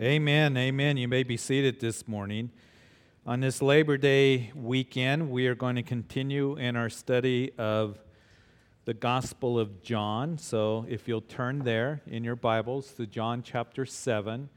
Amen. Amen. You may be seated this morning. On this Labor Day weekend, we are going to continue in our study of the Gospel of John. So if you'll turn there in your Bibles to John chapter 7.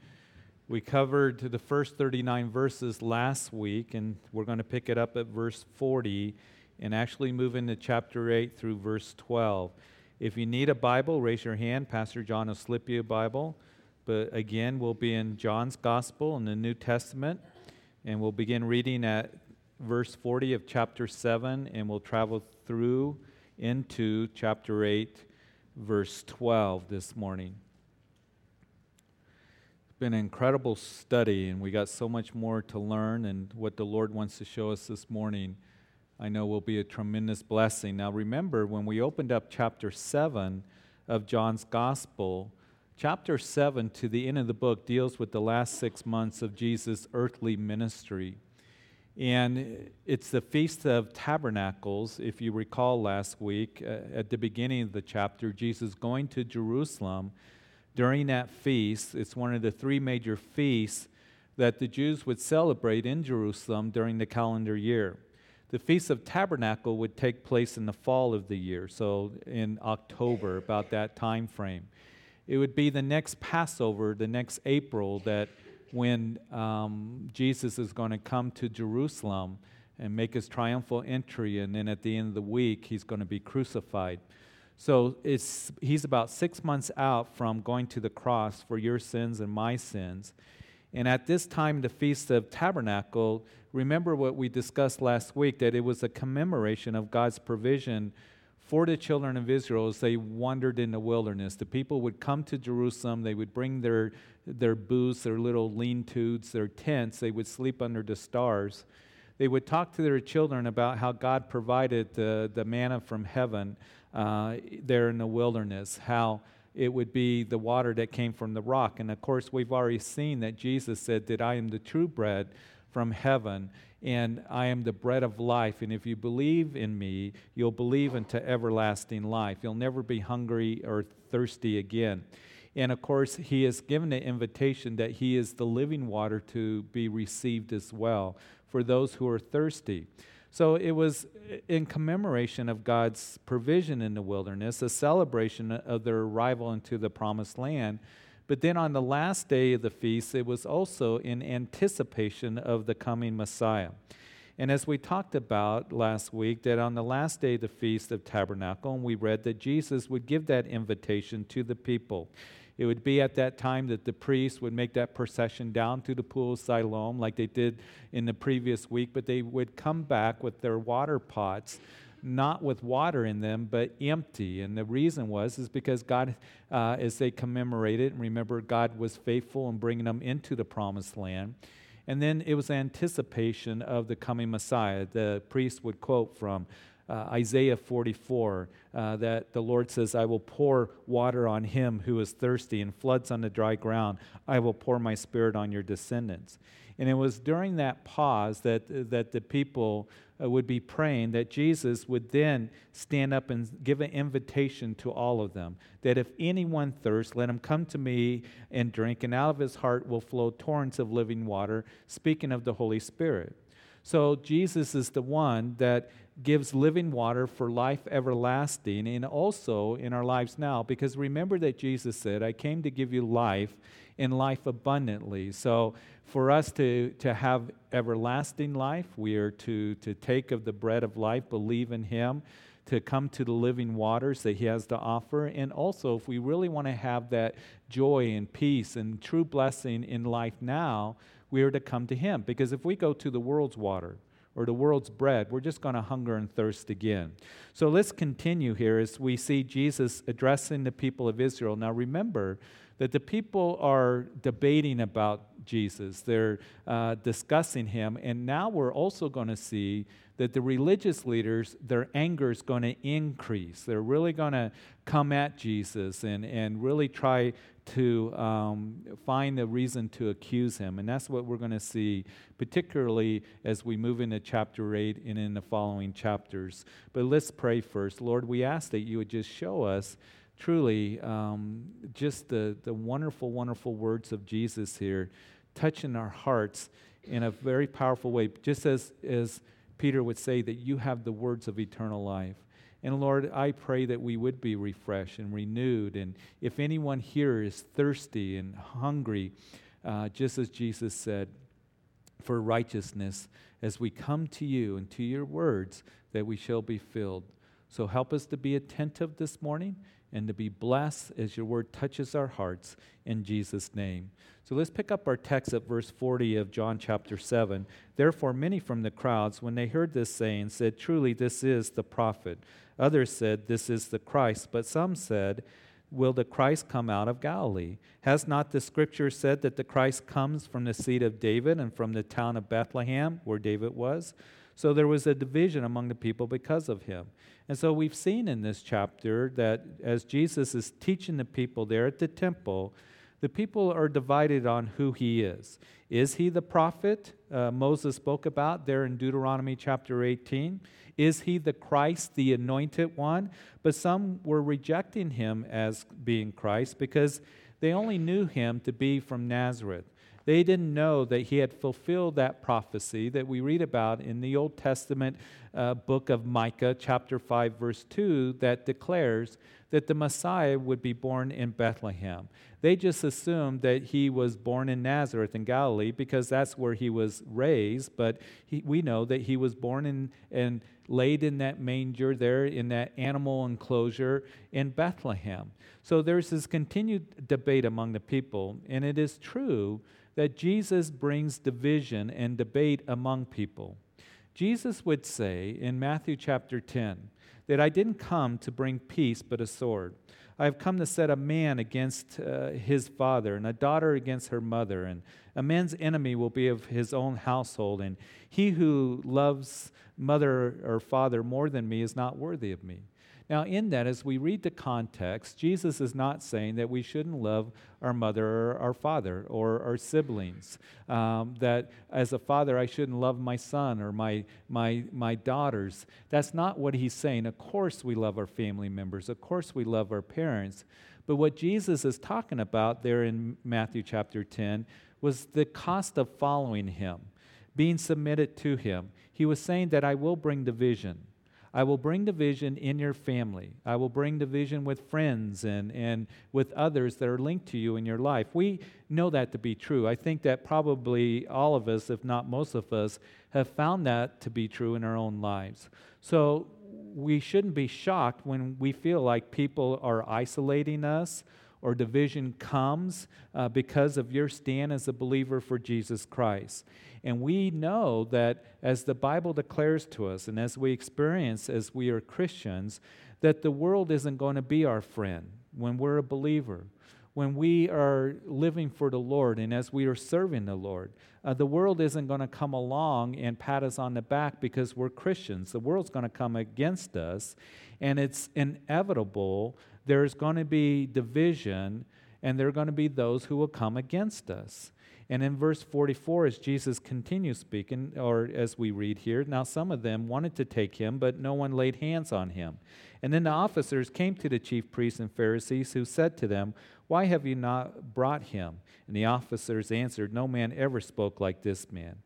We covered the first 39 verses last week, and we're going to pick it up at verse 40 and actually move into chapter 8 through verse 12. If you need a Bible, raise your hand. Pastor John will slip you a Bible. But again, we'll be in John's Gospel in the New Testament, and we'll begin reading at verse 40 of chapter 7, and we'll travel through into chapter 8, verse 12 this morning. It's been an incredible study, and we got so much more to learn, and what the Lord wants to show us this morning, I know will be a tremendous blessing. Now, remember, when we opened up chapter 7 of John's Gospel, Chapter 7 to the end of the book deals with the last six months of Jesus' earthly ministry. And it's the Feast of Tabernacles. If you recall last week, uh, at the beginning of the chapter, Jesus going to Jerusalem during that feast. It's one of the three major feasts that the Jews would celebrate in Jerusalem during the calendar year. The Feast of Tabernacle would take place in the fall of the year, so in October, about that time frame it would be the next Passover, the next April, that when um, Jesus is going to come to Jerusalem and make his triumphal entry, and then at the end of the week, he's going to be crucified. So it's, he's about six months out from going to the cross for your sins and my sins. And at this time, the Feast of Tabernacle, remember what we discussed last week that it was a commemoration of God's provision for the children of Israel as they wandered in the wilderness. The people would come to Jerusalem, they would bring their, their booths, their little lean tos, their tents, they would sleep under the stars. They would talk to their children about how God provided the, the manna from heaven uh, there in the wilderness, how it would be the water that came from the rock. And of course, we've already seen that Jesus said that I am the true bread from heaven and I am the bread of life. And if you believe in me, you'll believe into everlasting life. You'll never be hungry or thirsty again. And of course, he has given the invitation that he is the living water to be received as well for those who are thirsty. So it was in commemoration of God's provision in the wilderness, a celebration of their arrival into the promised land but then on the last day of the feast, it was also in anticipation of the coming Messiah. And as we talked about last week, that on the last day of the Feast of Tabernacle, and we read that Jesus would give that invitation to the people. It would be at that time that the priests would make that procession down to the pool of Siloam, like they did in the previous week, but they would come back with their water pots not with water in them, but empty. And the reason was is because God, uh, as they commemorated and remember, God was faithful in bringing them into the promised land. And then it was anticipation of the coming Messiah. The priest would quote from uh, Isaiah 44 uh, that the Lord says, I will pour water on him who is thirsty and floods on the dry ground. I will pour my spirit on your descendants. And it was during that pause that, that the people uh, would be praying that Jesus would then stand up and give an invitation to all of them that if anyone thirsts, let him come to me and drink, and out of his heart will flow torrents of living water, speaking of the Holy Spirit. So Jesus is the one that gives living water for life everlasting and also in our lives now because remember that Jesus said, I came to give you life in life abundantly. So for us to, to have everlasting life, we are to, to take of the bread of life, believe in Him, to come to the living waters that He has to offer. And also, if we really want to have that joy and peace and true blessing in life now, we are to come to Him. Because if we go to the world's water, or the world's bread, we're just going to hunger and thirst again. So let's continue here as we see Jesus addressing the people of Israel. Now remember that the people are debating about Jesus, they're uh, discussing him, and now we're also going to see that the religious leaders, their anger is going to increase. They're really going to come at Jesus and, and really try to um, find a reason to accuse him. And that's what we're going to see, particularly as we move into chapter 8 and in the following chapters. But let's pray first. Lord, we ask that you would just show us truly um, just the, the wonderful, wonderful words of Jesus here, touching our hearts in a very powerful way, just as, as Peter would say that you have the words of eternal life. And Lord, I pray that we would be refreshed and renewed. And if anyone here is thirsty and hungry, uh, just as Jesus said, for righteousness, as we come to you and to your words, that we shall be filled. So help us to be attentive this morning and to be blessed as your word touches our hearts in Jesus' name. So let's pick up our text at verse 40 of John chapter 7. Therefore, many from the crowds, when they heard this saying, said, Truly, this is the prophet. Others said, This is the Christ. But some said, Will the Christ come out of Galilee? Has not the scripture said that the Christ comes from the seed of David and from the town of Bethlehem, where David was? So there was a division among the people because of him. And so we've seen in this chapter that as Jesus is teaching the people there at the temple, the people are divided on who he is. Is he the prophet uh, Moses spoke about there in Deuteronomy chapter 18? Is he the Christ, the anointed one? But some were rejecting him as being Christ because they only knew him to be from Nazareth. They didn't know that he had fulfilled that prophecy that we read about in the Old Testament uh, book of Micah, chapter 5, verse 2, that declares that the Messiah would be born in Bethlehem. They just assumed that he was born in Nazareth in Galilee because that's where he was raised, but he, we know that he was born in, and laid in that manger there in that animal enclosure in Bethlehem. So there's this continued debate among the people, and it is true that Jesus brings division and debate among people. Jesus would say in Matthew chapter 10 that I didn't come to bring peace but a sword. I have come to set a man against uh, his father, and a daughter against her mother, and a man's enemy will be of his own household, and he who loves mother or father more than me is not worthy of me. Now, in that, as we read the context, Jesus is not saying that we shouldn't love our mother or our father or our siblings. Um, that as a father, I shouldn't love my son or my, my, my daughters. That's not what he's saying. Of course, we love our family members, of course, we love our parents. But what Jesus is talking about there in Matthew chapter 10 was the cost of following him, being submitted to him. He was saying that I will bring division. I will bring division in your family. I will bring division with friends and, and with others that are linked to you in your life. We know that to be true. I think that probably all of us, if not most of us, have found that to be true in our own lives. So we shouldn't be shocked when we feel like people are isolating us or division comes uh, because of your stand as a believer for Jesus Christ. And we know that as the Bible declares to us and as we experience as we are Christians, that the world isn't going to be our friend when we're a believer. When we are living for the Lord and as we are serving the Lord, uh, the world isn't going to come along and pat us on the back because we're Christians. The world's going to come against us, and it's inevitable there's going to be division, and there are going to be those who will come against us. And in verse 44, as Jesus continues speaking, or as we read here, now some of them wanted to take him, but no one laid hands on him. And then the officers came to the chief priests and Pharisees, who said to them, Why have you not brought him? And the officers answered, No man ever spoke like this man.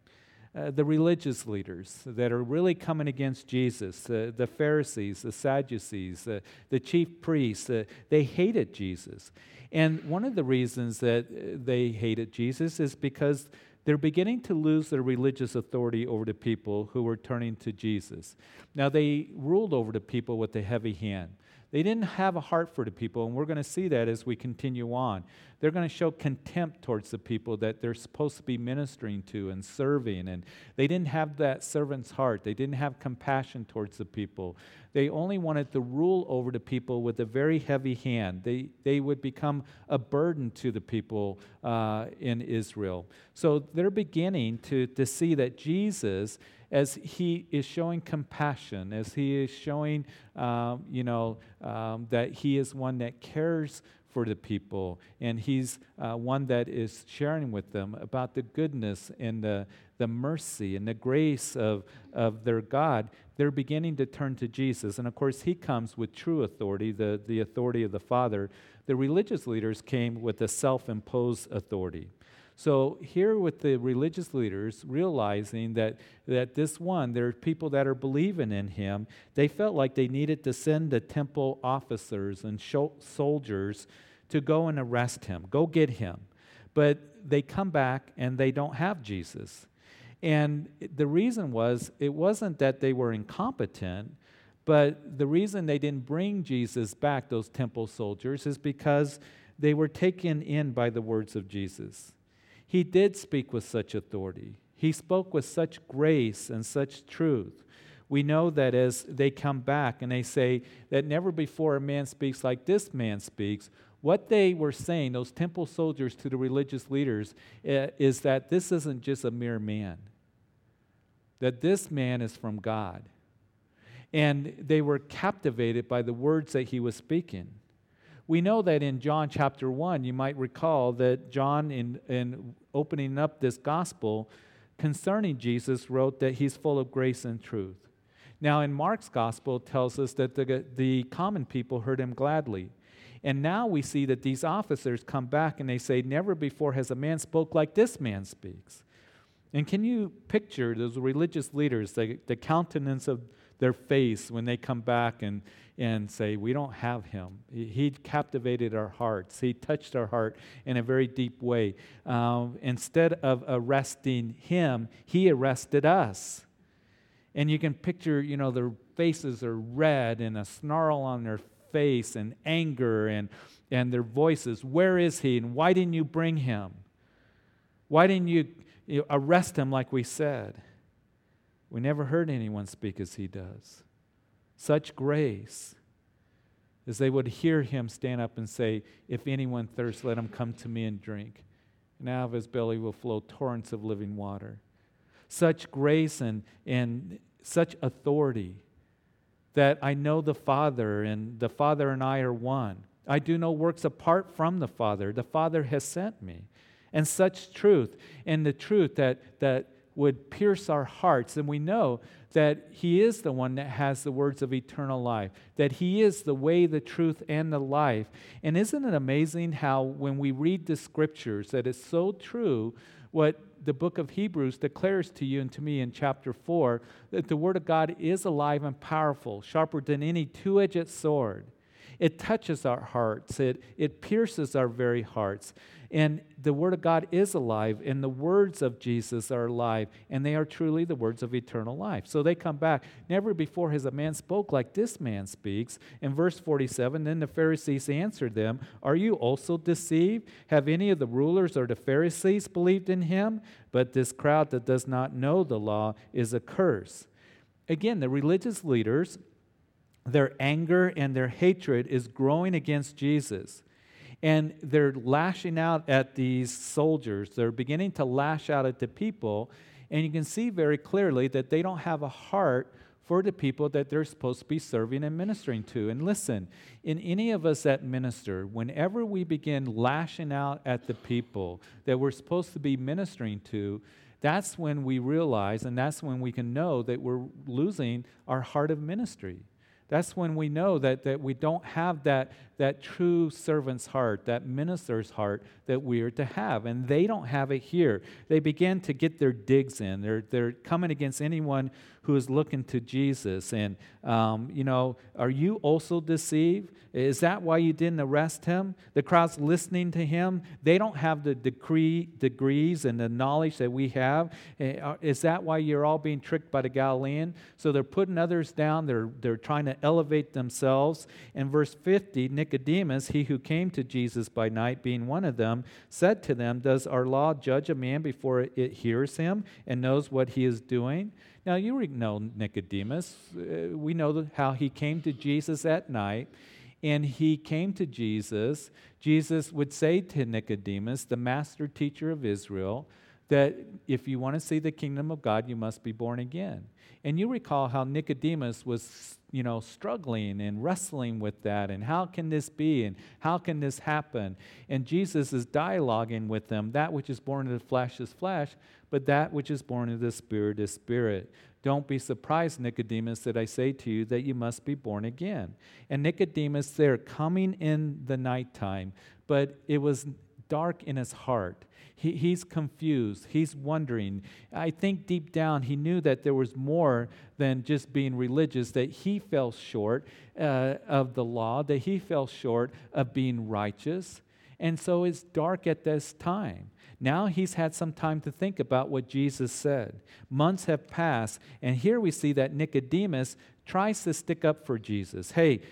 Uh, the religious leaders that are really coming against Jesus, uh, the Pharisees, the Sadducees, uh, the chief priests, uh, they hated Jesus. And one of the reasons that uh, they hated Jesus is because they're beginning to lose their religious authority over the people who were turning to Jesus. Now, they ruled over the people with a heavy hand. They didn't have a heart for the people, and we're going to see that as we continue on. They're going to show contempt towards the people that they're supposed to be ministering to and serving. And they didn't have that servant's heart. They didn't have compassion towards the people. They only wanted to rule over the people with a very heavy hand. They, they would become a burden to the people uh, in Israel. So they're beginning to, to see that Jesus as he is showing compassion, as he is showing, um, you know, um, that he is one that cares for the people. And he's uh, one that is sharing with them about the goodness and the, the mercy and the grace of, of their God. They're beginning to turn to Jesus. And of course, he comes with true authority, the, the authority of the Father. The religious leaders came with a self imposed authority. So here with the religious leaders realizing that, that this one, there are people that are believing in him, they felt like they needed to send the temple officers and soldiers to go and arrest him, go get him. But they come back and they don't have Jesus. And the reason was, it wasn't that they were incompetent, but the reason they didn't bring Jesus back, those temple soldiers, is because they were taken in by the words of Jesus. He did speak with such authority. He spoke with such grace and such truth. We know that as they come back and they say that never before a man speaks like this man speaks, what they were saying, those temple soldiers to the religious leaders, eh, is that this isn't just a mere man, that this man is from God. And they were captivated by the words that he was speaking. We know that in John chapter 1, you might recall that John, in, in opening up this gospel concerning Jesus, wrote that he's full of grace and truth. Now, in Mark's gospel, tells us that the, the common people heard him gladly. And now we see that these officers come back and they say, Never before has a man spoke like this man speaks. And can you picture those religious leaders, the, the countenance of their face when they come back and, and say, We don't have him. He captivated our hearts, he touched our heart in a very deep way. Um, instead of arresting him, he arrested us. And you can picture, you know, their faces are red and a snarl on their face and anger and, and their voices. Where is he? And why didn't you bring him? Why didn't you, arrest him like we said? We never heard anyone speak as he does. Such grace as they would hear him stand up and say, If anyone thirsts, let him come to me and drink. And out of his belly will flow torrents of living water. Such grace and, and such authority that I know the Father, and the Father and I are one. I do no works apart from the Father. The Father has sent me. And such truth, and the truth that, that would pierce our hearts. And we know that He is the one that has the words of eternal life, that He is the way, the truth, and the life. And isn't it amazing how, when we read the scriptures, that it's so true what the book of Hebrews declares to you and to me in chapter 4 that the Word of God is alive and powerful, sharper than any two edged sword. It touches our hearts, it, it pierces our very hearts. And the Word of God is alive, and the words of Jesus are alive, and they are truly the words of eternal life. So they come back. Never before has a man spoke like this man speaks. In verse 47, then the Pharisees answered them, Are you also deceived? Have any of the rulers or the Pharisees believed in him? But this crowd that does not know the law is a curse. Again, the religious leaders, their anger and their hatred is growing against Jesus. And they're lashing out at these soldiers. They're beginning to lash out at the people. And you can see very clearly that they don't have a heart for the people that they're supposed to be serving and ministering to. And listen, in any of us that minister, whenever we begin lashing out at the people that we're supposed to be ministering to, that's when we realize and that's when we can know that we're losing our heart of ministry. That's when we know that, that we don't have that, that true servant's heart, that minister's heart that we are to have. And they don't have it here. They begin to get their digs in. They're, they're coming against anyone who is looking to Jesus. And, um, you know, are you also deceived? Is that why you didn't arrest him? The crowd's listening to him. They don't have the decree, degrees and the knowledge that we have. Eh, is that why you're all being tricked by the Galilean? So they're putting others down. They're, they're trying to elevate themselves. In verse 50, Nicodemus, he who came to Jesus by night, being one of them, said to them, Does our law judge a man before it hears him and knows what he is doing? Now, you know Nicodemus. Uh, we know how he came to Jesus at night, and he came to Jesus. Jesus would say to Nicodemus, the master teacher of Israel, that if you want to see the kingdom of God, you must be born again. And you recall how Nicodemus was, you know, struggling and wrestling with that and how can this be and how can this happen? And Jesus is dialoguing with them. That which is born of the flesh is flesh, but that which is born of the spirit is spirit. Don't be surprised, Nicodemus, that I say to you that you must be born again. And Nicodemus there coming in the nighttime, but it was dark in his heart. He, he's confused. He's wondering. I think deep down he knew that there was more than just being religious, that he fell short uh, of the law, that he fell short of being righteous. And so it's dark at this time. Now he's had some time to think about what Jesus said. Months have passed, and here we see that Nicodemus tries to stick up for Jesus. Hey,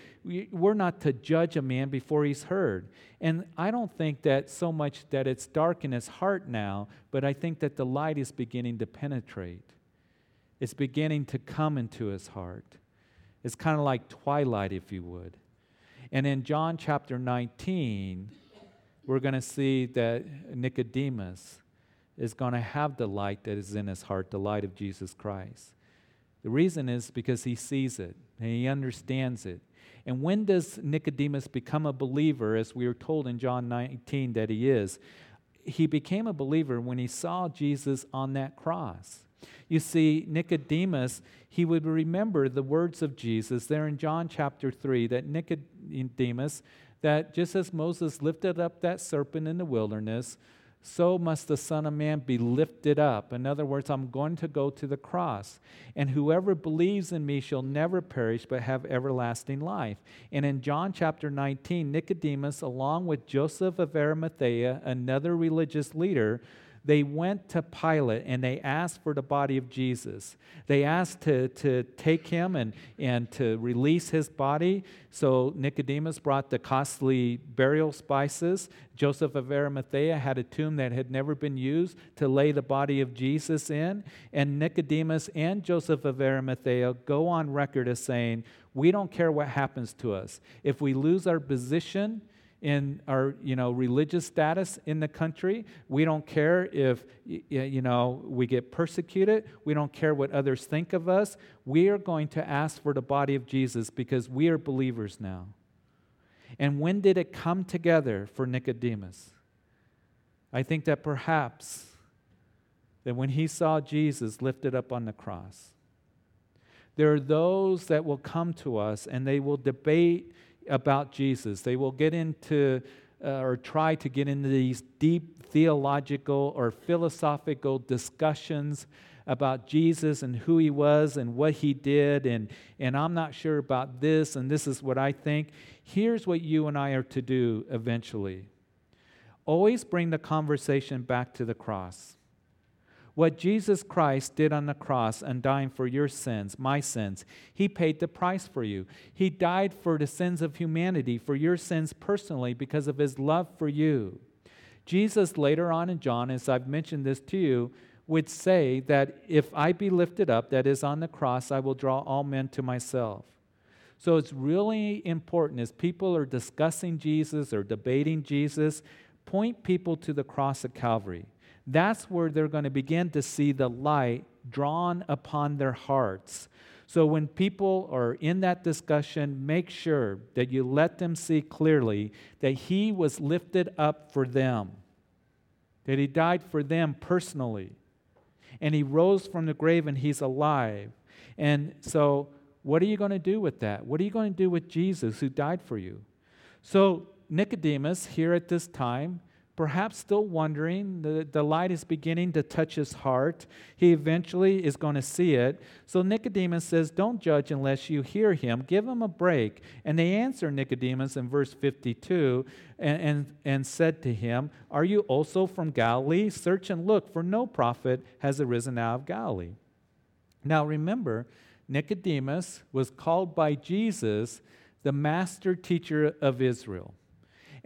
we're not to judge a man before he's heard. And I don't think that so much that it's dark in his heart now, but I think that the light is beginning to penetrate. It's beginning to come into his heart. It's kind of like twilight, if you would. And in John chapter 19, we're going to see that Nicodemus is going to have the light that is in his heart, the light of Jesus Christ. The reason is because he sees it and he understands it. And when does Nicodemus become a believer, as we are told in John 19 that he is? He became a believer when he saw Jesus on that cross. You see, Nicodemus, he would remember the words of Jesus there in John chapter 3 that Nicodemus, that just as Moses lifted up that serpent in the wilderness, so must the Son of Man be lifted up. In other words, I'm going to go to the cross. And whoever believes in me shall never perish, but have everlasting life. And in John chapter 19, Nicodemus, along with Joseph of Arimathea, another religious leader, they went to Pilate and they asked for the body of Jesus. They asked to, to take him and, and to release his body. So Nicodemus brought the costly burial spices. Joseph of Arimathea had a tomb that had never been used to lay the body of Jesus in. And Nicodemus and Joseph of Arimathea go on record as saying, We don't care what happens to us. If we lose our position, in our you know religious status in the country. We don't care if you know we get persecuted. We don't care what others think of us. We are going to ask for the body of jesus because we are believers now. And when did it come together for nicodemus? I think that perhaps that when he saw jesus lifted up on the cross there are those that will come to us and they will debate about Jesus. They will get into uh, or try to get into these deep theological or philosophical discussions about Jesus and who he was and what he did, and, and I'm not sure about this, and this is what I think. Here's what you and I are to do eventually always bring the conversation back to the cross what Jesus Christ did on the cross and dying for your sins, my sins. He paid the price for you. He died for the sins of humanity, for your sins personally, because of his love for you. Jesus, later on in John, as I've mentioned this to you, would say that if I be lifted up, that is on the cross, I will draw all men to myself. So it's really important as people are discussing Jesus or debating Jesus, point people to the cross of Calvary that's where they're going to begin to see the light drawn upon their hearts. So when people are in that discussion, make sure that you let them see clearly that He was lifted up for them, that He died for them personally, and He rose from the grave and He's alive. And so, what are you going to do with that? What are you going to do with Jesus who died for you? So, Nicodemus, here at this time, perhaps still wondering. The, the light is beginning to touch his heart. He eventually is going to see it. So Nicodemus says, Don't judge unless you hear him. Give him a break. And they answer Nicodemus in verse 52 and, and, and said to him, Are you also from Galilee? Search and look, for no prophet has arisen out of Galilee. Now remember, Nicodemus was called by Jesus the master teacher of Israel.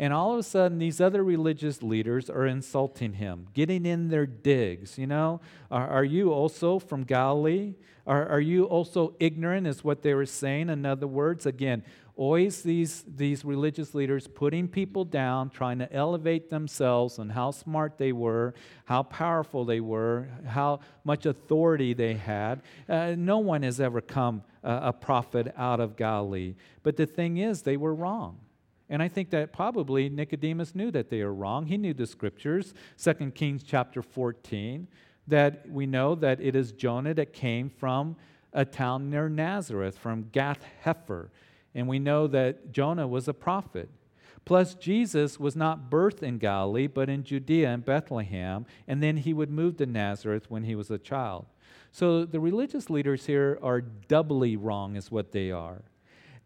And all of a sudden, these other religious leaders are insulting him, getting in their digs. You know, are, are you also from Galilee? Are, are you also ignorant, is what they were saying? In other words, again, Always these, these religious leaders putting people down, trying to elevate themselves and how smart they were, how powerful they were, how much authority they had. Uh, no one has ever come uh, a prophet out of Galilee. But the thing is, they were wrong. And I think that probably Nicodemus knew that they are wrong. He knew the scriptures, 2 Kings chapter 14, that we know that it is Jonah that came from a town near Nazareth, from Gath Hepher. And we know that Jonah was a prophet. Plus, Jesus was not birthed in Galilee, but in Judea and Bethlehem, and then he would move to Nazareth when he was a child. So the religious leaders here are doubly wrong, is what they are.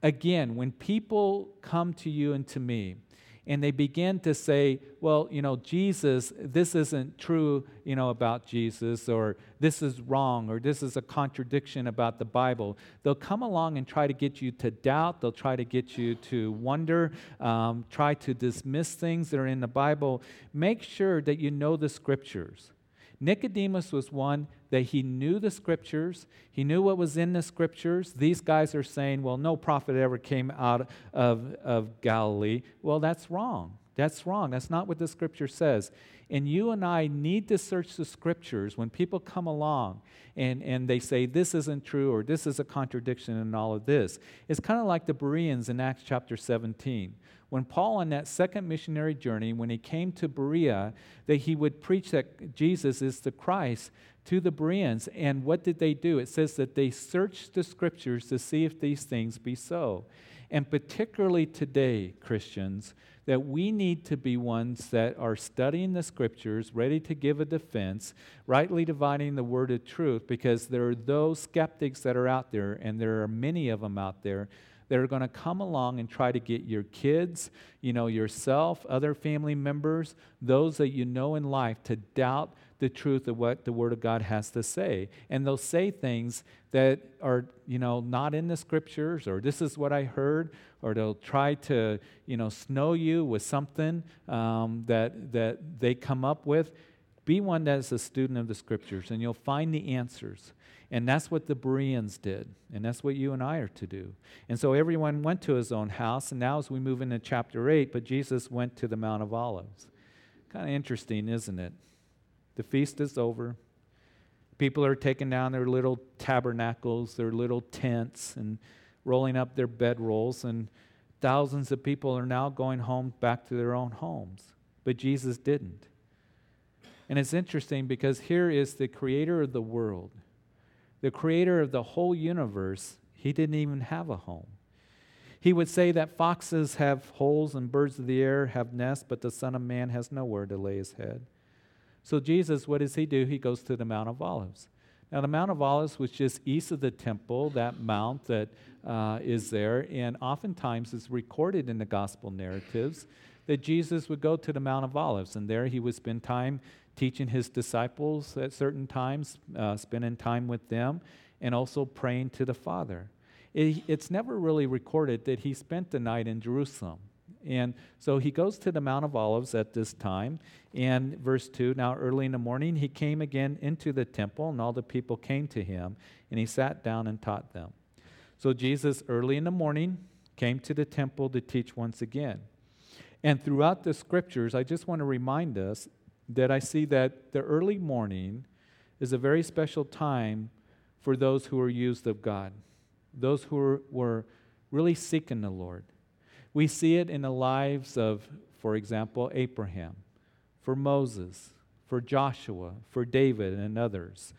Again, when people come to you and to me, and they begin to say, well, you know, Jesus, this isn't true, you know, about Jesus, or this is wrong, or this is a contradiction about the Bible. They'll come along and try to get you to doubt. They'll try to get you to wonder, um, try to dismiss things that are in the Bible. Make sure that you know the scriptures. Nicodemus was one that he knew the scriptures, he knew what was in the scriptures. These guys are saying, well, no prophet ever came out of, of Galilee. Well, that's wrong. That's wrong. That's not what the scripture says. And you and I need to search the scriptures when people come along and, and they say this isn't true or this is a contradiction in all of this. It's kind of like the Bereans in Acts chapter 17 when Paul, on that second missionary journey, when he came to Berea, that he would preach that Jesus is the Christ to the Bereans. And what did they do? It says that they searched the scriptures to see if these things be so. And particularly today, Christians, that we need to be ones that are studying the scriptures, ready to give a defense, rightly dividing the word of truth, because there are those skeptics that are out there, and there are many of them out there that are going to come along and try to get your kids, you know, yourself, other family members, those that you know in life to doubt the truth of what the Word of God has to say. And they'll say things that are, you know, not in the scriptures, or this is what I heard, or they'll try to, you know, snow you with something um, that, that they come up with. Be one that is a student of the scriptures, and you'll find the answers. And that's what the Bereans did. And that's what you and I are to do. And so everyone went to his own house. And now, as we move into chapter 8, but Jesus went to the Mount of Olives. Kind of interesting, isn't it? The feast is over. People are taking down their little tabernacles, their little tents, and rolling up their bedrolls. And thousands of people are now going home back to their own homes. But Jesus didn't. And it's interesting because here is the creator of the world the creator of the whole universe, he didn't even have a home. He would say that foxes have holes and birds of the air have nests, but the Son of Man has nowhere to lay his head. So, Jesus, what does he do? He goes to the Mount of Olives. Now, the Mount of Olives was just east of the temple, that mount that uh, is there, and oftentimes is recorded in the gospel narratives that Jesus would go to the Mount of Olives, and there he would spend time teaching his disciples at certain times, uh, spending time with them, and also praying to the Father. It, it's never really recorded that he spent the night in Jerusalem. And so he goes to the Mount of Olives at this time. And verse 2 Now early in the morning, he came again into the temple, and all the people came to him, and he sat down and taught them. So Jesus, early in the morning, came to the temple to teach once again. And throughout the scriptures, I just want to remind us that I see that the early morning is a very special time for those who are used of God, those who are, were really seeking the Lord. We see it in the lives of, for example, Abraham, for Moses, for Joshua, for David, and others.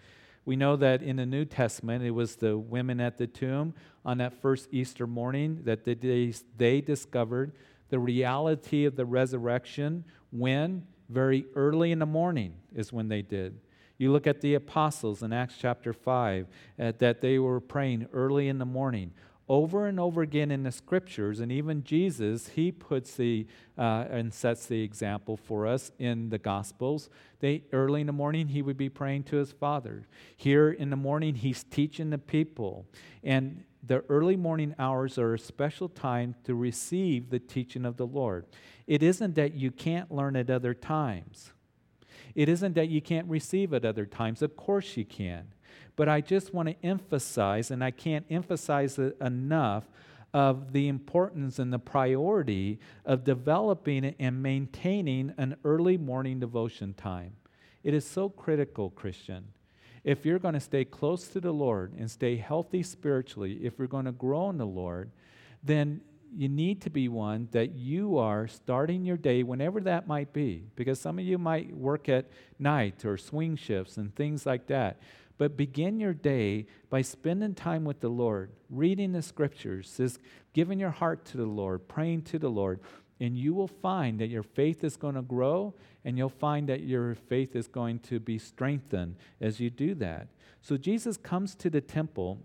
We know that in the New Testament, it was the women at the tomb on that first Easter morning that they, they discovered the reality of the resurrection when very early in the morning is when they did. You look at the apostles in Acts chapter 5, uh, that they were praying early in the morning. Over and over again in the scriptures, and even Jesus, he puts the uh, and sets the example for us in the gospels. They early in the morning he would be praying to his father. Here in the morning he's teaching the people, and the early morning hours are a special time to receive the teaching of the Lord. It isn't that you can't learn at other times. It isn't that you can't receive at other times. Of course you can. But I just want to emphasize, and I can't emphasize it enough, of the importance and the priority of developing and maintaining an early morning devotion time. It is so critical, Christian. If you're going to stay close to the Lord and stay healthy spiritually, if you're going to grow in the Lord, then you need to be one that you are starting your day whenever that might be because some of you might work at night or swing shifts and things like that. But begin your day by spending time with the Lord, reading the scriptures, just giving your heart to the Lord, praying to the Lord, and you will find that your faith is going to grow and you'll find that your faith is going to be strengthened as you do that. So Jesus comes to the temple.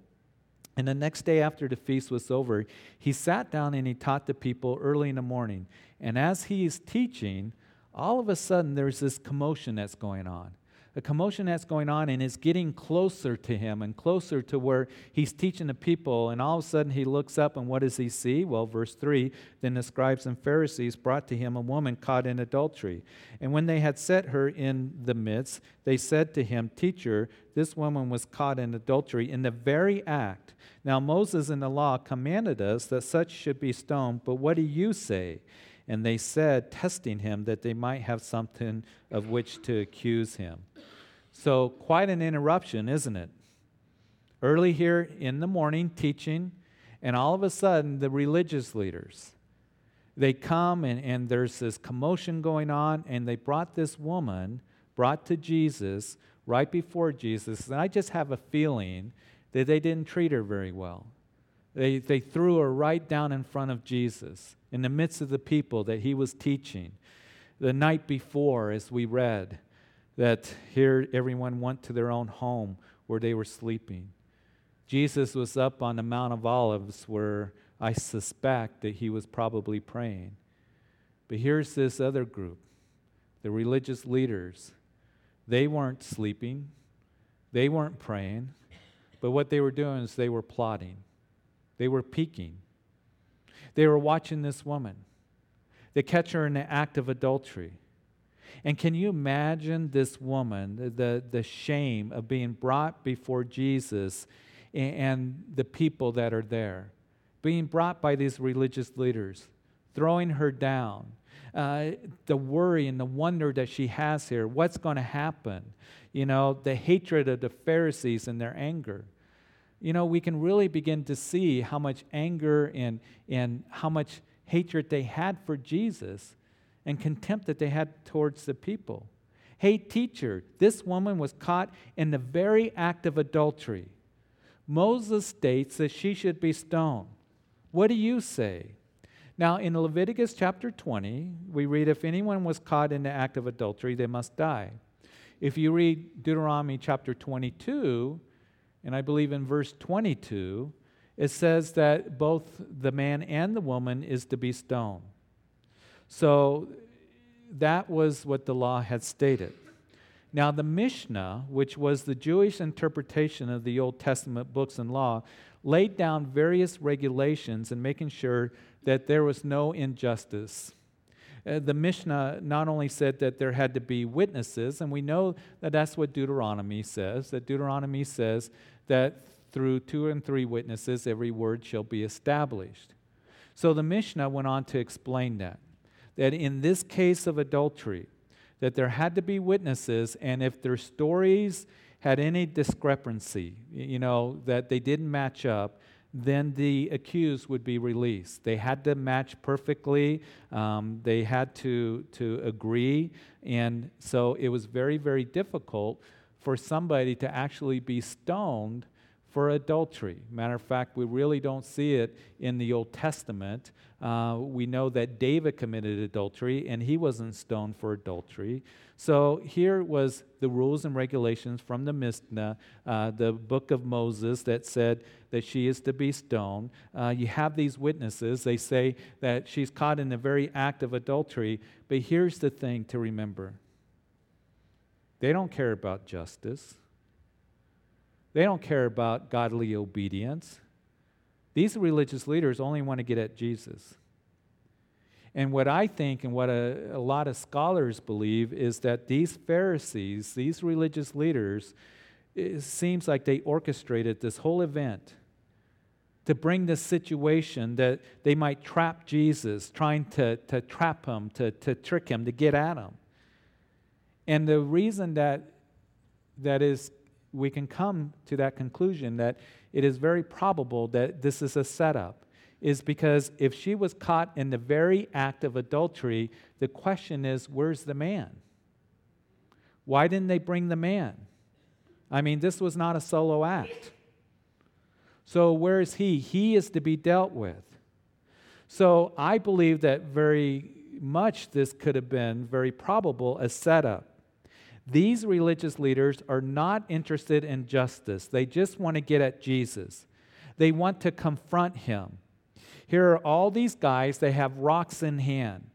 And the next day after the feast was over, he sat down and he taught the people early in the morning. And as he is teaching, all of a sudden there's this commotion that's going on a commotion that's going on and is getting closer to him and closer to where he's teaching the people. And all of a sudden he looks up and what does he see? Well, verse 3 Then the scribes and Pharisees brought to him a woman caught in adultery. And when they had set her in the midst, they said to him, Teacher, this woman was caught in adultery in the very act. Now Moses in the law commanded us that such should be stoned, but what do you say? And they said, testing him, that they might have something of which to accuse him. So, quite an interruption, isn't it? Early here in the morning, teaching, and all of a sudden, the religious leaders, they come and, and there's this commotion going on, and they brought this woman, brought to Jesus, right before Jesus. And I just have a feeling that they didn't treat her very well. They, they threw her right down in front of Jesus in the midst of the people that he was teaching. The night before, as we read, that here everyone went to their own home where they were sleeping. Jesus was up on the Mount of Olives where I suspect that he was probably praying. But here's this other group, the religious leaders. They weren't sleeping, they weren't praying, but what they were doing is they were plotting, they were peeking. They were watching this woman. They catch her in the act of adultery. And can you imagine this woman, the, the shame of being brought before Jesus and, and the people that are there, being brought by these religious leaders, throwing her down, uh, the worry and the wonder that she has here, what's going to happen, you know, the hatred of the Pharisees and their anger. You know, we can really begin to see how much anger and, and how much hatred they had for Jesus and contempt that they had towards the people. Hey, teacher, this woman was caught in the very act of adultery. Moses states that she should be stoned. What do you say? Now, in Leviticus chapter 20, we read if anyone was caught in the act of adultery, they must die. If you read Deuteronomy chapter 22, and I believe in verse 22, it says that both the man and the woman is to be stoned. So that was what the law had stated. Now, the Mishnah, which was the Jewish interpretation of the Old Testament books and law, laid down various regulations in making sure that there was no injustice. Uh, the Mishnah not only said that there had to be witnesses, and we know that that's what Deuteronomy says, that Deuteronomy says that through two and three witnesses every word shall be established. So the Mishnah went on to explain that that in this case of adultery, that there had to be witnesses, and if their stories had any discrepancy, you know, that they didn't match up, then the accused would be released. They had to match perfectly. Um, they had to to agree, and so it was very very difficult for somebody to actually be stoned for adultery. Matter of fact, we really don't see it in the Old Testament. Uh, we know that David committed adultery and he wasn't stoned for adultery. So here was the rules and regulations from the Mishnah, uh, the book of Moses, that said that she is to be stoned. Uh, you have these witnesses. They say that she's caught in the very act of adultery. But here's the thing to remember they don't care about justice. They don't care about godly obedience. These religious leaders only want to get at Jesus. And what I think and what a, a, lot of scholars believe is that these Pharisees, these religious leaders, it seems like they orchestrated this whole event to bring this situation that they might trap Jesus, trying to, to trap him, to, to trick him, to get at him. And the reason that that is we can come to that conclusion that it is very probable that this is a setup is because if she was caught in the very act of adultery, the question is where's the man? Why didn't they bring the man? I mean, this was not a solo act. So, where is he? He is to be dealt with. So, I believe that very much this could have been very probable a setup. These religious leaders are not interested in justice, they just want to get at Jesus. They want to confront him. Here are all these guys, they have rocks in hand.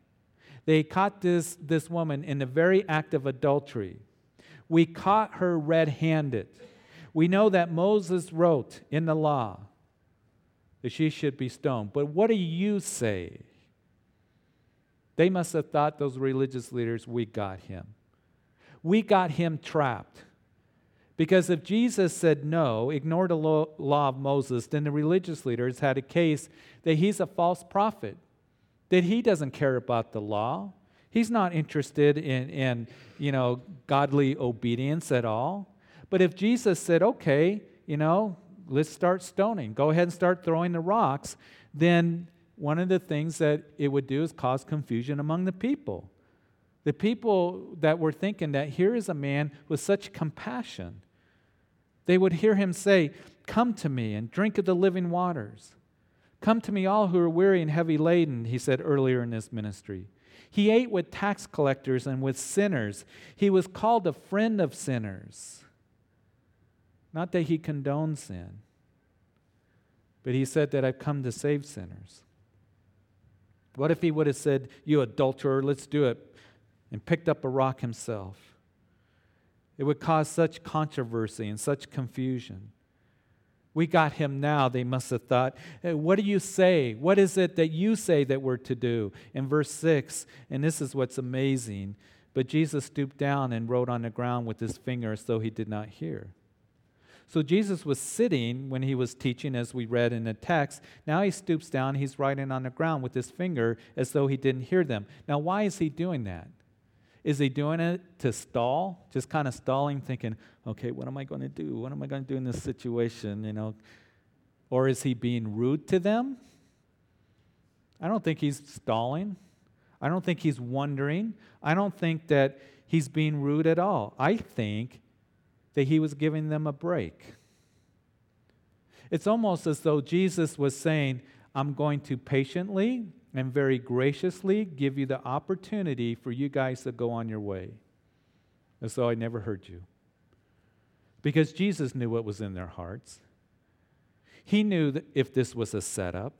They caught this, this woman in the very act of adultery. We caught her red handed. We know that Moses wrote in the law that she should be stoned. But what do you say? They must have thought, those religious leaders, we got him. We got him trapped. Because if Jesus said no, ignore the law of Moses, then the religious leaders had a case that he's a false prophet, that he doesn't care about the law. He's not interested in, in you know, godly obedience at all. But if Jesus said, okay, you know, let's start stoning, go ahead and start throwing the rocks, then one of the things that it would do is cause confusion among the people. The people that were thinking that here is a man with such compassion, they would hear him say, Come to me and drink of the living waters. Come to me, all who are weary and heavy laden, he said earlier in his ministry. He ate with tax collectors and with sinners. He was called a friend of sinners. Not that he condones sin, but he said that I've come to save sinners. What if he would have said, You adulterer, let's do it, and picked up a rock himself? It would cause such controversy and such confusion. We got him now, they must have thought. Hey, what do you say? What is it that you say that we're to do? In verse 6, and this is what's amazing. But Jesus stooped down and wrote on the ground with his finger as though he did not hear. So Jesus was sitting when he was teaching, as we read in the text. Now he stoops down, he's writing on the ground with his finger as though he didn't hear them. Now, why is he doing that? Is he doing it to stall? Just kind of stalling, thinking, okay, what am I going to do? What am I going to do in this situation? You know? Or is he being rude to them? I don't think he's stalling. I don't think he's wondering. I don't think that he's being rude at all. I think that he was giving them a break. It's almost as though Jesus was saying, I'm going to patiently and very graciously give you the opportunity for you guys to go on your way, as though I never heard you. Because Jesus knew what was in their hearts. He knew that if this was a setup,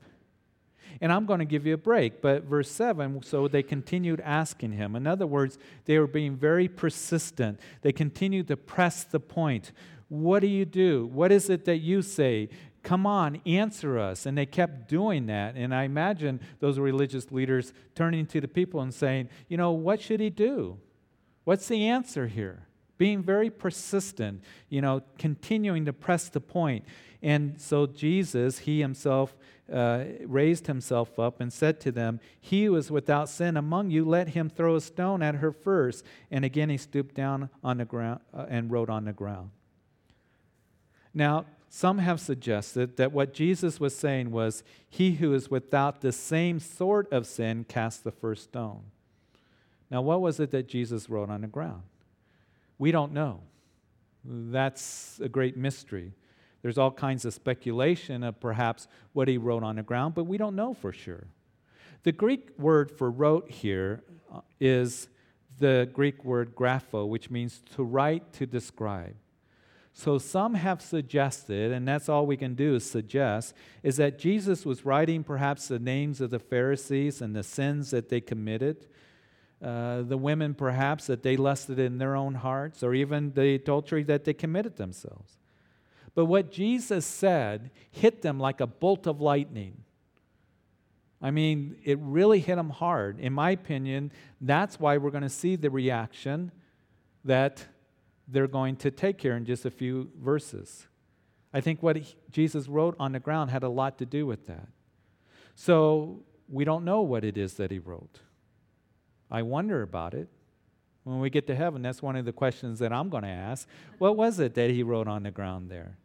and I'm going to give you a break. But verse 7, so they continued asking him. In other words, they were being very persistent. They continued to press the point. What do you do? What is it that you say? Come on, answer us. And they kept doing that. And I imagine those religious leaders turning to the people and saying, you know, what should he do? What's the answer here? Being very persistent, you know, continuing to press the point. And so Jesus, he himself, uh, raised himself up and said to them, He who is without sin among you, let him throw a stone at her first. And again he stooped down on the ground uh, and wrote on the ground. Now, some have suggested that what Jesus was saying was, He who is without the same sort of sin cast the first stone. Now, what was it that Jesus wrote on the ground? We don't know. That's a great mystery. There's all kinds of speculation of perhaps what he wrote on the ground, but we don't know for sure. The Greek word for wrote here uh, the Greek word grapho, which means to write, to describe. So some have suggested, and that's all we can do is suggest, is that Jesus was writing perhaps the names of the Pharisees and the sins that they committed. Uh, the women perhaps that they lusted in their own hearts, or even the adultery that they committed themselves. But what Jesus said hit them like a bolt of lightning. I mean, it really hit them hard. In my opinion, that's why we're going to see the reaction that they're going to take here in just a few verses. I think what Jesus wrote on the ground had a lot to do with that. So we don't know what it is that he wrote. I wonder about it. When we get to heaven, that's one of the questions that I'm going to ask. What was it that he wrote on the ground there?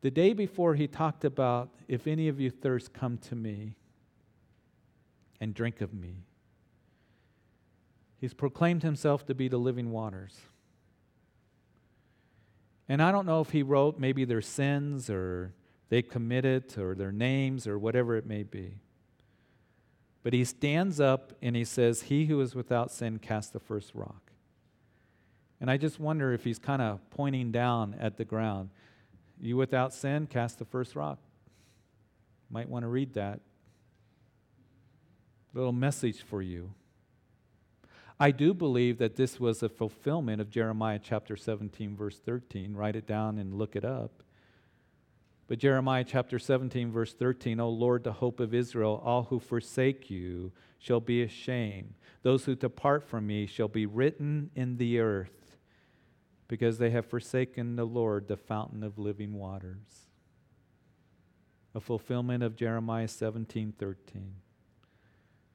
The day before, he talked about, If any of you thirst, come to me and drink of me. He's proclaimed himself to be the living waters. And I don't know if he wrote maybe their sins or they committed or their names or whatever it may be. But he stands up and he says, He who is without sin cast the first rock. And I just wonder if he's kind of pointing down at the ground. You without sin, cast the first rock. Might want to read that. Little message for you. I do believe that this was a fulfillment of Jeremiah chapter 17, verse 13. Write it down and look it up. But Jeremiah chapter 17, verse 13, O Lord, the hope of Israel, all who forsake you shall be ashamed. Those who depart from me shall be written in the earth, because they have forsaken the Lord, the fountain of living waters. A fulfillment of Jeremiah 17, 13.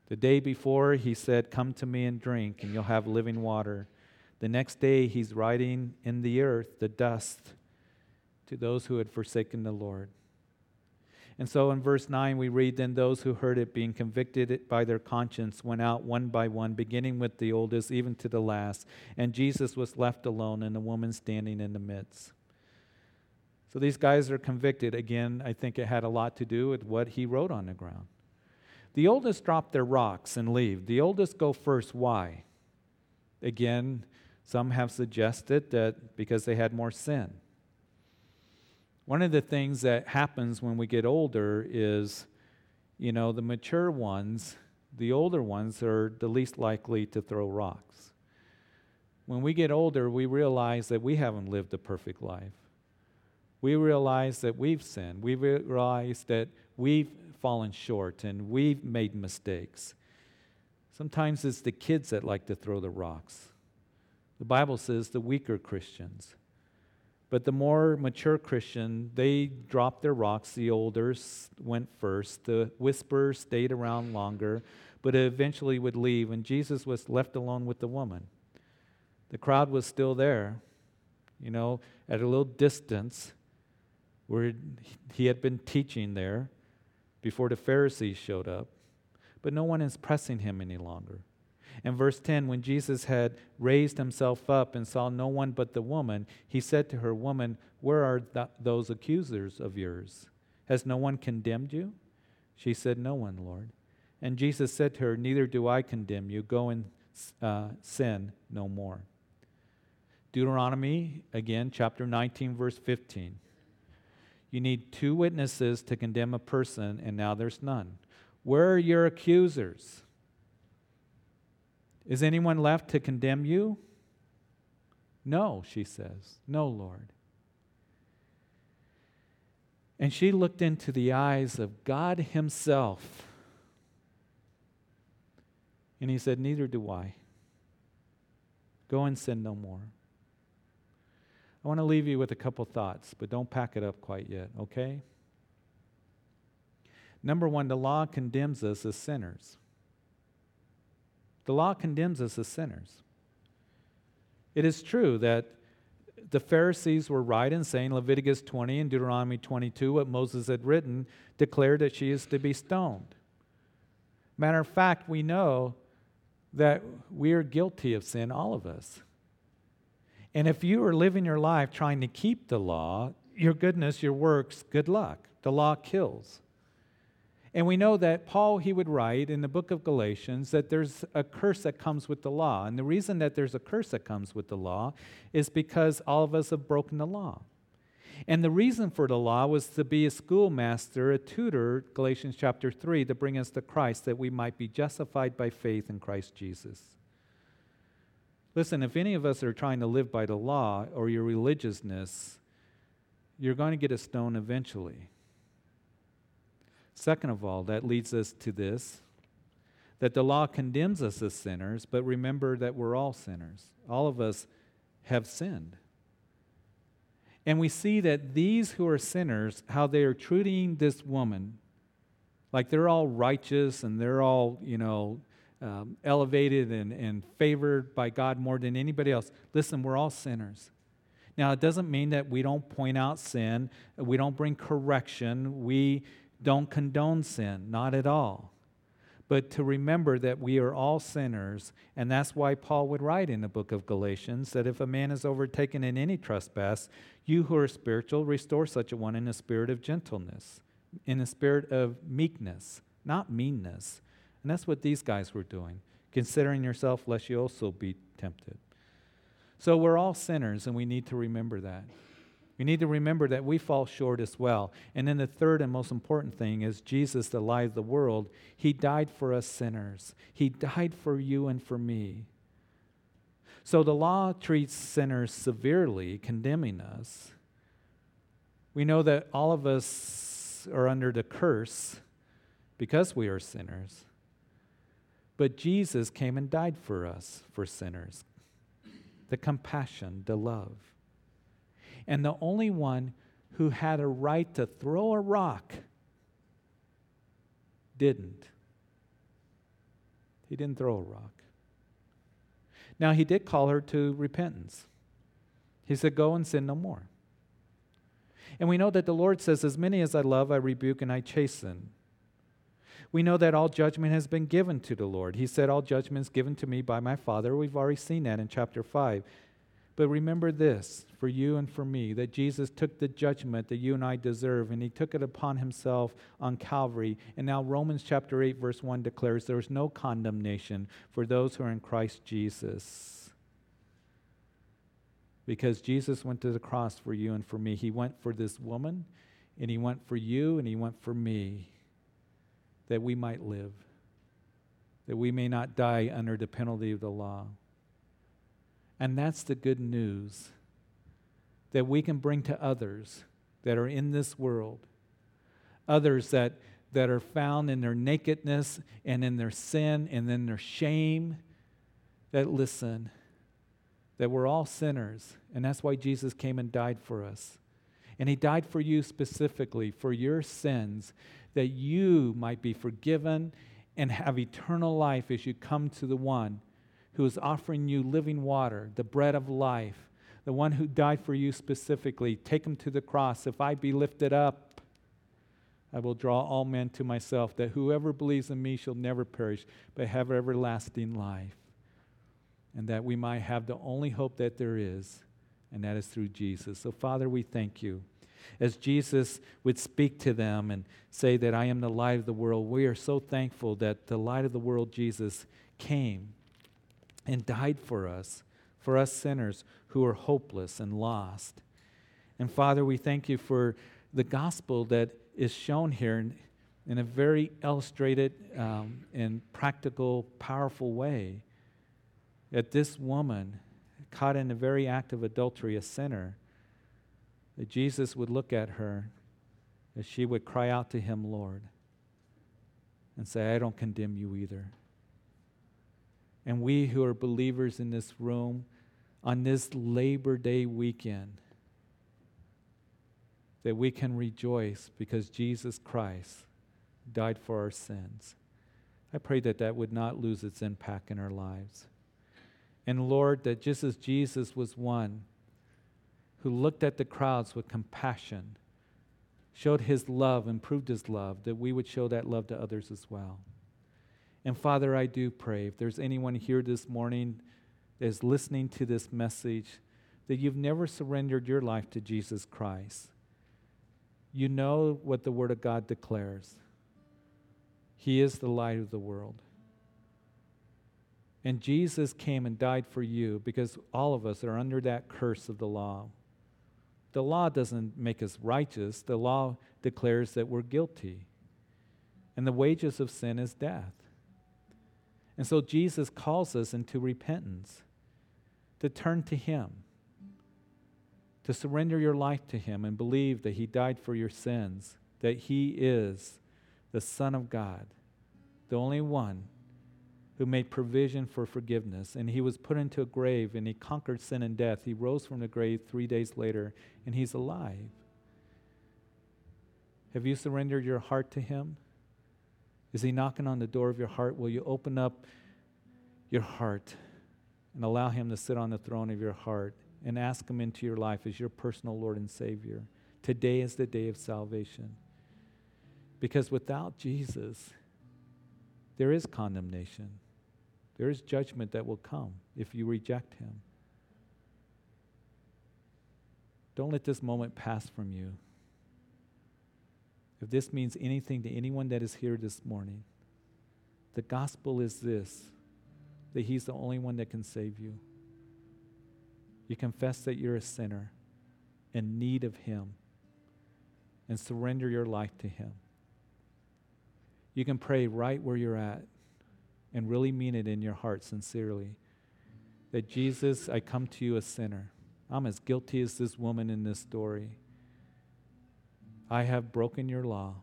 The day before, he said, Come to me and drink, and you'll have living water. The next day, he's writing in the earth the dust to those who had forsaken the Lord. And so in verse 9, we read Then those who heard it, being convicted by their conscience, went out one by one, beginning with the oldest, even to the last. And Jesus was left alone, and the woman standing in the midst. So these guys are convicted. Again, I think it had a lot to do with what he wrote on the ground. The oldest drop their rocks and leave. The oldest go first. Why? Again, some have suggested that because they had more sin. One of the things that happens when we get older is, you know, the mature ones, the older ones, are the least likely to throw rocks. When we get older, we realize that we haven't lived a perfect life. We realize that we've sinned. We realize that we've fallen short and we've made mistakes. Sometimes it's the kids that like to throw the rocks. The Bible says the weaker Christians. But the more mature Christian, they dropped their rocks. The older went first. The whisperers stayed around longer, but eventually would leave. And Jesus was left alone with the woman. The crowd was still there, you know, at a little distance where he had been teaching there before the Pharisees showed up. But no one is pressing him any longer. In verse 10, when Jesus had raised himself up and saw no one but the woman, he said to her, Woman, where are th- those accusers of yours? Has no one condemned you? She said, No one, Lord. And Jesus said to her, Neither do I condemn you. Go and uh, sin no more. Deuteronomy, again, chapter 19, verse 15. You need two witnesses to condemn a person, and now there's none. Where are your accusers? Is anyone left to condemn you? No, she says. No, Lord. And she looked into the eyes of God Himself. And He said, Neither do I. Go and sin no more. I want to leave you with a couple thoughts, but don't pack it up quite yet, okay? Number one, the law condemns us as sinners. The law condemns us as sinners. It is true that the Pharisees were right in saying Leviticus 20 and Deuteronomy 22, what Moses had written, declared that she is to be stoned. Matter of fact, we know that we are guilty of sin, all of us. And if you are living your life trying to keep the law, your goodness, your works, good luck. The law kills. And we know that Paul, he would write in the book of Galatians that there's a curse that comes with the law. And the reason that there's a curse that comes with the law is because all of us have broken the law. And the reason for the law was to be a schoolmaster, a tutor, Galatians chapter 3, to bring us to Christ that we might be justified by faith in Christ Jesus. Listen, if any of us are trying to live by the law or your religiousness, you're going to get a stone eventually. Second of all, that leads us to this that the law condemns us as sinners, but remember that we're all sinners. All of us have sinned. And we see that these who are sinners, how they are treating this woman, like they're all righteous and they're all, you know, um, elevated and, and favored by God more than anybody else. Listen, we're all sinners. Now, it doesn't mean that we don't point out sin, we don't bring correction, we don't condone sin, not at all. But to remember that we are all sinners, and that's why Paul would write in the book of Galatians that if a man is overtaken in any trespass, you who are spiritual, restore such a one in a spirit of gentleness, in a spirit of meekness, not meanness. And that's what these guys were doing, considering yourself lest you also be tempted. So we're all sinners, and we need to remember that. We need to remember that we fall short as well. And then the third and most important thing is Jesus, the light of the world, he died for us sinners. He died for you and for me. So the law treats sinners severely, condemning us. We know that all of us are under the curse because we are sinners. But Jesus came and died for us, for sinners. The compassion, the love. And the only one who had a right to throw a rock didn't. He didn't throw a rock. Now, he did call her to repentance. He said, Go and sin no more. And we know that the Lord says, As many as I love, I rebuke and I chasten. We know that all judgment has been given to the Lord. He said, All judgment is given to me by my Father. We've already seen that in chapter 5. But remember this for you and for me that Jesus took the judgment that you and I deserve, and he took it upon himself on Calvary. And now Romans chapter 8, verse 1 declares there is no condemnation for those who are in Christ Jesus. Because Jesus went to the cross for you and for me. He went for this woman, and he went for you, and he went for me, that we might live, that we may not die under the penalty of the law. And that's the good news that we can bring to others that are in this world, others that, that are found in their nakedness and in their sin and in their shame, that listen, that we're all sinners, and that's why Jesus came and died for us. And he died for you specifically, for your sins, that you might be forgiven and have eternal life as you come to the one who is offering you living water, the bread of life, the one who died for you specifically. Take him to the cross. If I be lifted up, I will draw all men to myself, that whoever believes in me shall never perish, but have everlasting life. And that we might have the only hope that there is, and that is through Jesus. So, Father, we thank you. As Jesus would speak to them and say that I am the light of the world, we are so thankful that the light of the world, Jesus, came and died for us, for us sinners who are hopeless and lost. And Father, we thank you for the gospel that is shown here in, in a very illustrated um, and practical, powerful way. That this woman, caught in the very act of adultery, a sinner, that Jesus would look at her as she would cry out to him, Lord, and say, I don't condemn you either. And we who are believers in this room on this Labor Day weekend, that we can rejoice because Jesus Christ died for our sins. I pray that that would not lose its impact in our lives. And Lord, that just as Jesus was one who looked at the crowds with compassion, showed his love and proved his love, that we would show that love to others as well. And Father, I do pray if there's anyone here this morning that is listening to this message that you've never surrendered your life to Jesus Christ, you know what the Word of God declares. He is the light of the world. And Jesus came and died for you because all of us are under that curse of the law. The law doesn't make us righteous, the law declares that we're guilty. And the wages of sin is death. And so Jesus calls us into repentance, to turn to Him, to surrender your life to Him and believe that He died for your sins, that He is the Son of God, the only one who made provision for forgiveness. And he was put into a grave and he conquered sin and death. He rose from the grave three days later and he's alive. Have you surrendered your heart to him? Is he knocking on the door of your heart? Will you open up your heart and allow him to sit on the throne of your heart and ask him into your life as your personal Lord and Savior? Today is the day of salvation. Because without Jesus, there is condemnation. There is judgment that will come if you reject him. Don't let this moment pass from you. If this means anything to anyone that is here this morning, the gospel is this that He's the only one that can save you. You confess that you're a sinner in need of Him and surrender your life to Him. You can pray right where you're at and really mean it in your heart sincerely that Jesus, I come to you a sinner. I'm as guilty as this woman in this story. I have broken your law.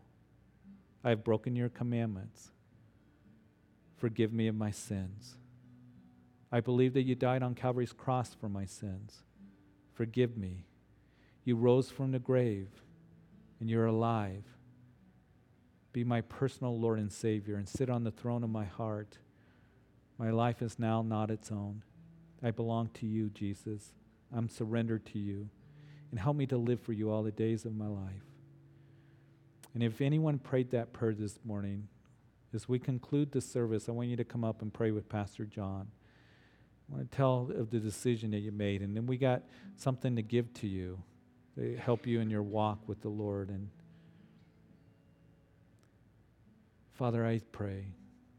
I have broken your commandments. Forgive me of my sins. I believe that you died on Calvary's cross for my sins. Forgive me. You rose from the grave and you're alive. Be my personal Lord and Savior and sit on the throne of my heart. My life is now not its own. I belong to you, Jesus. I'm surrendered to you. And help me to live for you all the days of my life. And if anyone prayed that prayer this morning, as we conclude the service, I want you to come up and pray with Pastor John. I want to tell of the decision that you made. And then we got something to give to you to help you in your walk with the Lord. And Father, I pray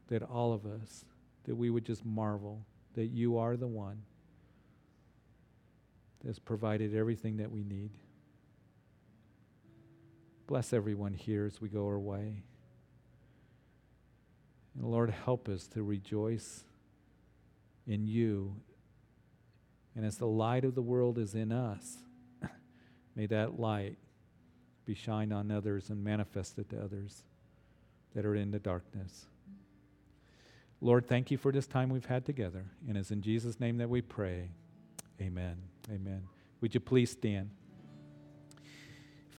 that all of us, that we would just marvel that you are the one that's provided everything that we need. Bless everyone here as we go our way. And Lord, help us to rejoice in you. And as the light of the world is in us, may that light be shined on others and manifested to others that are in the darkness. Lord, thank you for this time we've had together. And it's in Jesus' name that we pray. Amen. Amen. Would you please stand?